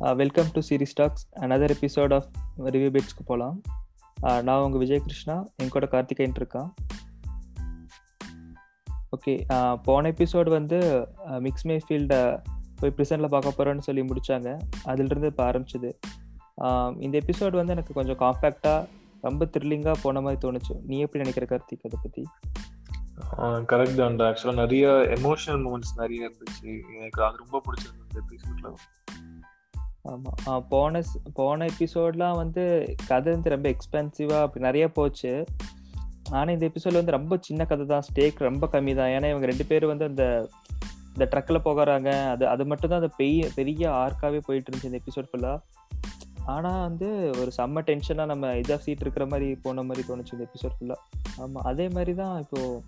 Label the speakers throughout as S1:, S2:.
S1: Welcome to series talks another episode of review பிட்ஸ்க்கு போகலாம் நான் உங்கள் விஜய் கிருஷ்ணா என் கூட கார்த்திகேயன் இருக்கான். ஓகே uh, போன எபிசோடு வந்து மிக்ஸ் மே ஃபீல்டை போய் ப்ரிசனில் பார்க்க போகிறோன்னு சொல்லி முடித்தாங்க அதிலிருந்து இப்போ ஆரம்பிச்சிது. Um, இந்த எபிசோடு வந்து எனக்கு கொஞ்சம் காம்பேக்டாக ரொம்ப த்ரில்லிங்காக போன மாதிரி தோணுச்சு. நீ எப்படி நினைக்கிற கார்த்திக் அதை பற்றி
S2: கரெக்ட் தான்டா ஆக்சுவலாக நிறைய எமோஷனல் மூமெண்ட்ஸ் நிறைய இருந்துச்சு. எனக்கு அது ரொம்ப பிடிச்சிருந்தது எபிசோட்ல
S1: ஆமாம் போன போன எபிசோட்லாம் வந்து கதை வந்து ரொம்ப எக்ஸ்பென்சிவாக அப்படி நிறைய போச்சு. ஆனால் இந்த எபிசோட் வந்து ரொம்ப சின்ன கதை தான். ஸ்டேக் ரொம்ப கம்மி தான். ஏன்னா இவங்க ரெண்டு பேரும் வந்து அந்த இந்த ட்ரக்கில் போகிறாங்க. அது அது மட்டும் தான் அந்த பெரிய பெரிய ஆர்க்காகவே போயிட்டு இருந்துச்சு இந்த எபிசோட் ஃபுல்லாக ஆனால் வந்து ஒரு செம்ம டென்ஷனாக நம்ம இதாக சீட் இருக்கிற மாதிரி போன மாதிரி தோணுச்சு இந்த எபிசோட் ஃபுல்லாக ஆமாம் அதே மாதிரி தான் இப்போது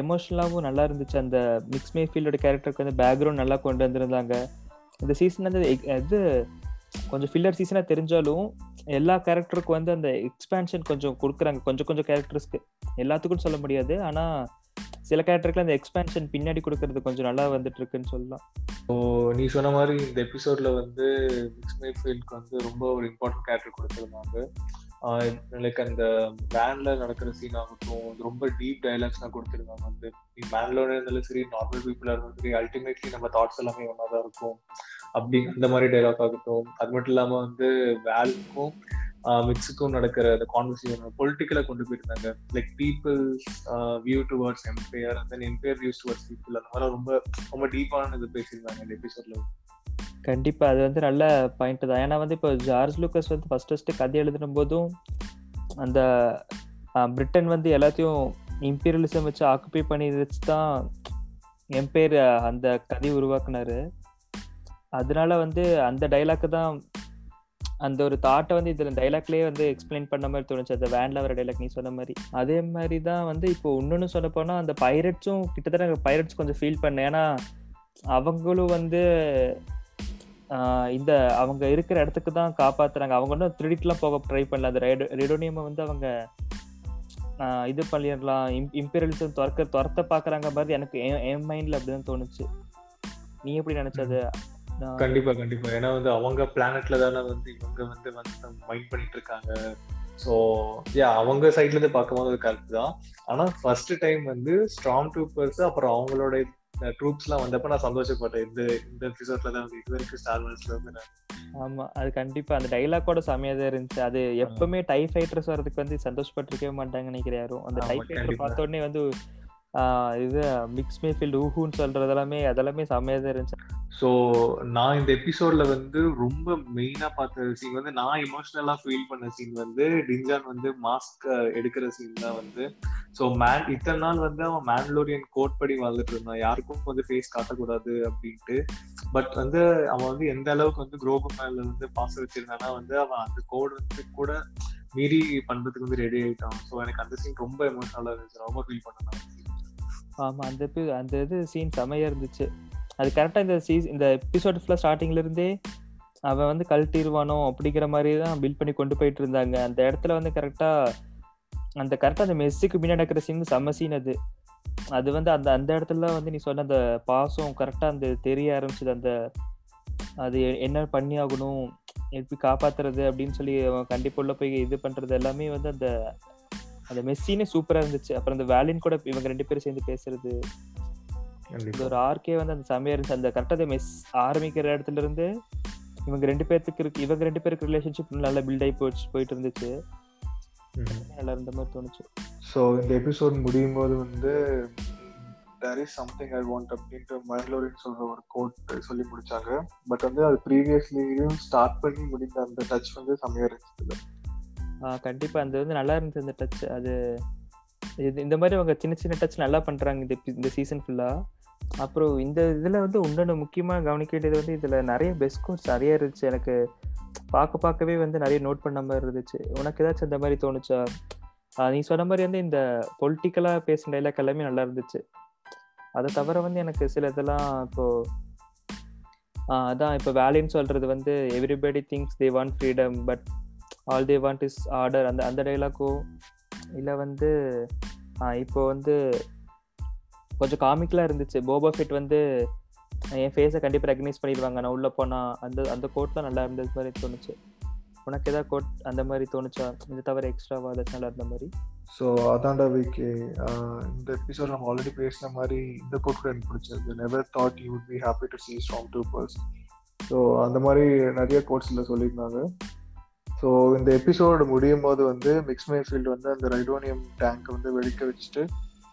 S1: எமோஷ்னலாகவும் நல்லா இருந்துச்சு. அந்த மிக்ஸ் மே ஃபீல்டோட கேரக்டருக்கு வந்து பேக்ரவுண்ட் நல்லா கொண்டு வந்திருந்தாங்க. இந்த சீசன் வந்து இது கொஞ்சம் ஃபில்லர் சீசனாக தெரிஞ்சாலும் எல்லா கேரக்டருக்கும் வந்து அந்த எக்ஸ்பேன்ஷன் கொஞ்சம் கொடுக்குறாங்க. கொஞ்சம் கொஞ்சம் கேரக்டர்ஸ்க்கு எல்லாத்துக்கும் சொல்ல முடியாது. ஆனால் சில கேரக்டருக்கு அந்த எக்ஸ்பேன்ஷன் பின்னாடி கொடுக்கறது கொஞ்சம் நல்லா வந்துட்டு இருக்குன்னு சொல்லலாம்.
S2: ஸோ நீ சொன்ன மாதிரி இந்த எபிசோட்ல வந்து மிக்ஸ் மைஃபீல்டுக்கு வந்து ரொம்ப ஒரு இம்பார்ட்டன்ட் கேரக்டர் கொடுத்துருந்தாங்க லைக் அந்த வேன்ல நடக்கிற சீன் ஆகட்டும் ரொம்ப டீப் டைலாக்ஸ்லாம் கொடுத்துருந்தாங்க வந்து நீ மேன்லோட இருந்தாலும் சரி நார்மல் பீப்புளா இருந்தாலும் சரி அல்டிமேட்லி நம்ம தாட்ஸ் எல்லாமே ஒன்றா தான் இருக்கும். அப்படி அந்த மாதிரி டைலாக் ஆகட்டும். அது மட்டும் இல்லாம வந்து வேலுக்கும் மிக்ஸுக்கும் நடக்கிற அந்த கான்வர்சேஷன் பொலிட்டிக்கலா கொண்டு போயிருந்தாங்க. Like peoples view towards empire and then empire views towards people அந்த மாதிரி ரொம்ப ரொம்ப டீப்பான இது பேசியிருந்தாங்க இந்த எபிசோட்ல
S1: கண்டிப்பா அது வந்து நல்ல பாயிண்ட் தான். ஏன்னா வந்து இப்போ ஜார்ஜ் லூக்கஸ் வந்து ஃபர்ஸ்ட் ஃபர்ஸ்ட் கதை எழுதுன போதும் அந்த பிரிட்டன் வந்து எல்லாத்தையும் இம்பீரியலிசம் வச்சு ஆக்குபை பண்ணி வச்சு தான் எம்பையர் அந்த கதை உருவாக்குனாரு. அதனால வந்து அந்த டைலாக்கு தான் அந்த ஒரு தாட்டை வந்து இதில் டைலாக்லேயே வந்து எக்ஸ்பிளைன் பண்ண மாதிரி தோணுச்சு. அந்த வேன்ல வர டைலாக் நீ சொன்ன மாதிரி. அதே மாதிரி தான் வந்து இப்போ இன்னொன்று சொல்ல போனால் அந்த பைரட்ஸும் கிட்டத்தட்ட பைரட்ஸ் கொஞ்சம் ஃபீல் பண்ணேன். ஏன்னா அவங்களும் வந்து இந்த அவங்க இருக்கிற இடத்துக்கு தான் காப்பாத்துறாங்க. அவங்க ஒன்றும் திருடிட்டுலாம் போக ட்ரை பண்ணல. அந்த ரெடோ ரெடோனியமை வந்து அவங்க இது பண்ணிடலாம். இம்பீரியலிசம் துறக்க துரத்த பாக்குறாங்க மாதிரி எனக்கு என் மைண்ட்ல அப்படிதான் தோணுச்சு. நீ எப்படி நினைச்சது
S2: கண்டிப்பா கண்டிப்பா. ஏன்னா வந்து அவங்க பிளானட்ல தானே வந்து இவங்க வந்து வந்து மைண்ட் பண்ணிட்டு இருக்காங்க. ஸோ யா அவங்க சைட்ல இருந்து பார்க்கும்போது கரெக்ட் தான். ஆனா ஃபர்ஸ்ட் டைம் வந்து ஸ்ட்ராங் ட்ரூப்பர்ஸ் அப்புறம் அவங்களோட ட்ரூப்ஸ் எல்லாம் வந்தப்ப நான் சந்தோஷப்பட்டேன். இந்த இந்த எபிசோட்ல தான் இது வரைக்கும் ஸ்டார் வார்ஸ்ல வந்து நான்
S1: ஆமா அது கண்டிப்பா. அந்த டைலாக்கோட செமையா தான் இருந்துச்சு. அது எப்பவுமே டை ஃபைட்டர்ஸ் வரதுக்கு வந்து சந்தோஷப்பட்டிருக்கவே மாட்டாங்க நினைக்கிறேன் யாரும். அந்த டை ஃபைட்டர் பார்த்த உடனே வந்து இது மிக்ஸ் மேஃபீல்டு ஊஹூன்னு சொல்றது எல்லாமே அதெல்லாமே செம்மையாக தான் இருந்துச்சு.
S2: ஸோ நான் இந்த எபிசோட்ல வந்து ரொம்ப மெயினாக பார்த்த சீன் வந்து நான் இமோஷனலாக ஃபீல் பண்ண சீன் வந்து டிஞ்சான் வந்து மாஸ்க் எடுக்கிற சீன் தான் வந்து. ஸோ மேன் இத்தனை நாள் வந்து அவன் மேன்லோரியன் கோட் படி வாழ்ந்துட்டு இருந்தான். யாருக்கும் வந்து ஃபேஸ் காட்டக்கூடாது அப்படின்ட்டு. பட் வந்து அவன் வந்து எந்த அளவுக்கு வந்து குரோபு மேல வந்து பாசம் வச்சிருந்தானா வந்து அவன் அந்த கோட் வந்து கூட மீறி பண்றதுக்கு வந்து ரெடி ஆயிட்டான். ஸோ எனக்கு அந்த சீன் ரொம்ப எமோஷனலாக இருந்துச்சு. ரொம்ப ஃபீல் பண்ணேன்
S1: ஆமா அந்த அந்த இது சீன் செமையா இருந்துச்சு. அது கரெக்டாக இந்த சீஸ் இந்த எபிசோட் ஃபுல்லாக ஸ்டார்டிங்ல இருந்தே அவன் வந்து கழட்டிடுவானோ அப்படிங்கிற மாதிரி தான் பில்ட் பண்ணி கொண்டு போயிட்டு இருந்தாங்க. அந்த இடத்துல வந்து கரெக்டாக அந்த கரெக்டாக அந்த மெஸ்ஸுக்கு பின்னாடி நடக்கிற சீன் செம்ம சீன் அது. அது வந்து அந்த அந்த இடத்துல வந்து நீ சொன்ன அந்த பாசம் கரெக்டாக அந்த தெரிய ஆரம்பிச்சது. அந்த அது என்ன பண்ணி ஆகணும் எப்படி காப்பாத்துறது அப்படின்னு சொல்லி அவன் கண்டிப்பாக உள்ள போய் இது பண்றது எல்லாமே வந்து அந்த அந்த மெஸ்ஸினே சூப்பரா இருந்துச்சு. அப்புறம் அந்த வேலின் கூட இவங்க ரெண்டு பேரும் சேர்ந்து பேசுறது. ஒரு ஆர்கே வந்து அந்த செமையா இருந்துச்சு. அந்த கரெக்டாக மெஸ் ஆரம்பிக்கிற இடத்துல இருந்து இவங்க ரெண்டு பேர்த்துக்கு இருக்கு இவங்க ரெண்டு பேருக்கு ரிலேஷன்ஷிப் நல்லா பில்ட் ஆகி போச்சு போயிட்டு இருந்துச்சு. நல்லா இருந்த மாதிரி தோணுச்சு.
S2: ஸோ இந்த எபிசோட் முடியும் போது வந்து there is something I want அப்படின்ட்டு மண்டலோரின்னு சொல்ற ஒரு கோட் சொல்லி முடிச்சாங்க. பட் வந்து அது ப்ரீவியஸ்லியும் ஸ்டார்ட் பண்ணி முடிந்த அந்த டச் வந்து செம்மையா இருந்துச்சு.
S1: கண்டிப்பா. அந்த வந்து நல்லா இருந்துச்சு அந்த டச் அது இது இந்த மாதிரி அவங்க சின்ன சின்ன டச் நல்லா பண்றாங்க இந்த இந்த சீசன் ஃபுல்லா அப்புறம் இந்த இதுல வந்து இன்னொன்று முக்கியமா கவனிக்க வேண்டியது வந்து இதுல நிறைய பெஸ்ட் கோர்ஸ் நிறைய இருந்துச்சு. எனக்கு பார்க்க பார்க்கவே வந்து நிறைய நோட் பண்ண மாதிரி இருந்துச்சு. உனக்கு ஏதாச்சும் அந்த மாதிரி தோணுச்சா? நீ சொன்ன மாதிரி வந்து இந்த பொலிட்டிக்கலா பேசுன டைலாக் எல்லாமே நல்லா இருந்துச்சு. அதை தவிர வந்து எனக்கு சில இதெல்லாம் இப்போ அதான் இப்போ வேலைன்னு சொல்றது வந்து everybody things they want freedom but all they want is order அந்த அந்த டைலாக்கோ இல்லை வந்து இப்போ வந்து கொஞ்சம் காமிக்கலாக இருந்துச்சு. போபா ஃபிட் வந்து என் ஃபேஸை கண்டிப்பாக ரெக்கக்னைஸ் பண்ணிடுவாங்க. நான் உள்ளே போனால் அந்த அந்த கோட்லாம் நல்லா இருந்தது மாதிரி தோணுச்சு. உனக்கு ஏதாவது கோட் அந்த மாதிரி தோணுச்சா? இது தவிர எக்ஸ்ட்ராவாக ஏதாச்சும் நல்லா இருந்த மாதிரி?
S2: ஸோ அதான்டா விக்கி. இந்த எபிசோட் நம்ம ஆல்ரெடி பேசின மாதிரி இந்த கோட் கூட எனக்கு பிடிச்சிருக்கு never thought you would be happy to see storm troopers so அந்த மாதிரி நிறைய கோட்ஸில் சொல்லியிருந்தாங்க. ஸோ இந்த எபிசோடு முடியும் போது வந்து மிக்ஸ் ஃபீல்டு வந்து அந்த ரைடோனியம் டேங்க் வந்து வெடிக்க வச்சுட்டு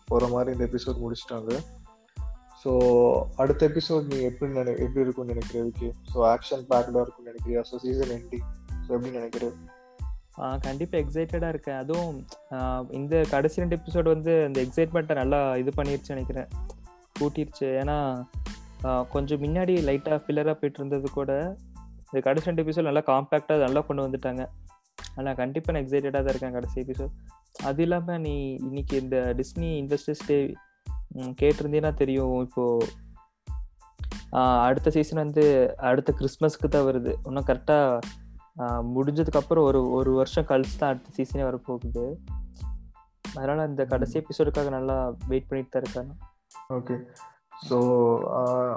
S2: போகிற மாதிரி இந்த எபிசோட் முடிச்சிட்டாங்க. ஸோ அடுத்த எபிசோட் நீ எப்படி நினை எப்படி இருக்கும்னு நினைக்கிற விக்கி? ஸோ ஆக்ஷன் பேக்டாக இருக்கும்னு நினைக்கிறியா? ஸோ சீசன் எண்டிங் ஸோ எப்படி நினைக்கிற?
S1: கண்டிப்பாக எக்ஸைட்டடாக இருக்கேன். அதுவும் இந்த கடைசி ரெண்டு எபிசோடு வந்து இந்த எக்ஸைட்மெண்ட்டை நல்லா இது பண்ணிருச்சு நினைக்கிறேன். கூட்டிருச்சு. ஏன்னா கொஞ்சம் முன்னாடி லைட்டாக ஃபில்லராக போயிட்டு இருந்தது கூட இந்த கடைசி ரெண்டு எபிசோட் நல்லா காம்பேக்டாக நல்லா கொண்டு வந்துட்டாங்க. ஆனால் கண்டிப்பாக நான் எக்ஸைட்டடாக தான் இருக்கேன் கடைசி எபிசோட் அது இல்லாமல் நீ இன்னைக்கு இந்த டிஸ்னி இன்வெஸ்டர்ஸ் டே கேட்டிருந்தீங்கன்னா தெரியும். இப்போ அடுத்த சீசன் வந்து அடுத்த கிறிஸ்மஸ்க்கு தான் வருது. இன்னும் கரெக்டாக முடிஞ்சதுக்கு அப்புறம் ஒரு ஒரு வருஷம் கழிச்சு தான் அடுத்த சீசனே வரப்போகுது. அதனால இந்த கடைசி எபிசோடுக்காக நல்லா வெயிட் பண்ணிட்டு தான் இருக்காங்க
S2: ஓகே ஸோ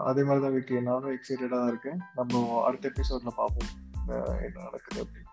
S2: அதே மாதிரி தான் விக்கி. நானும் எக்ஸைட்டடாக இருக்கேன். நம்ம அடுத்த எபிசோட்ல பார்ப்போம். என்ன நடக்குது அப்படின்னு.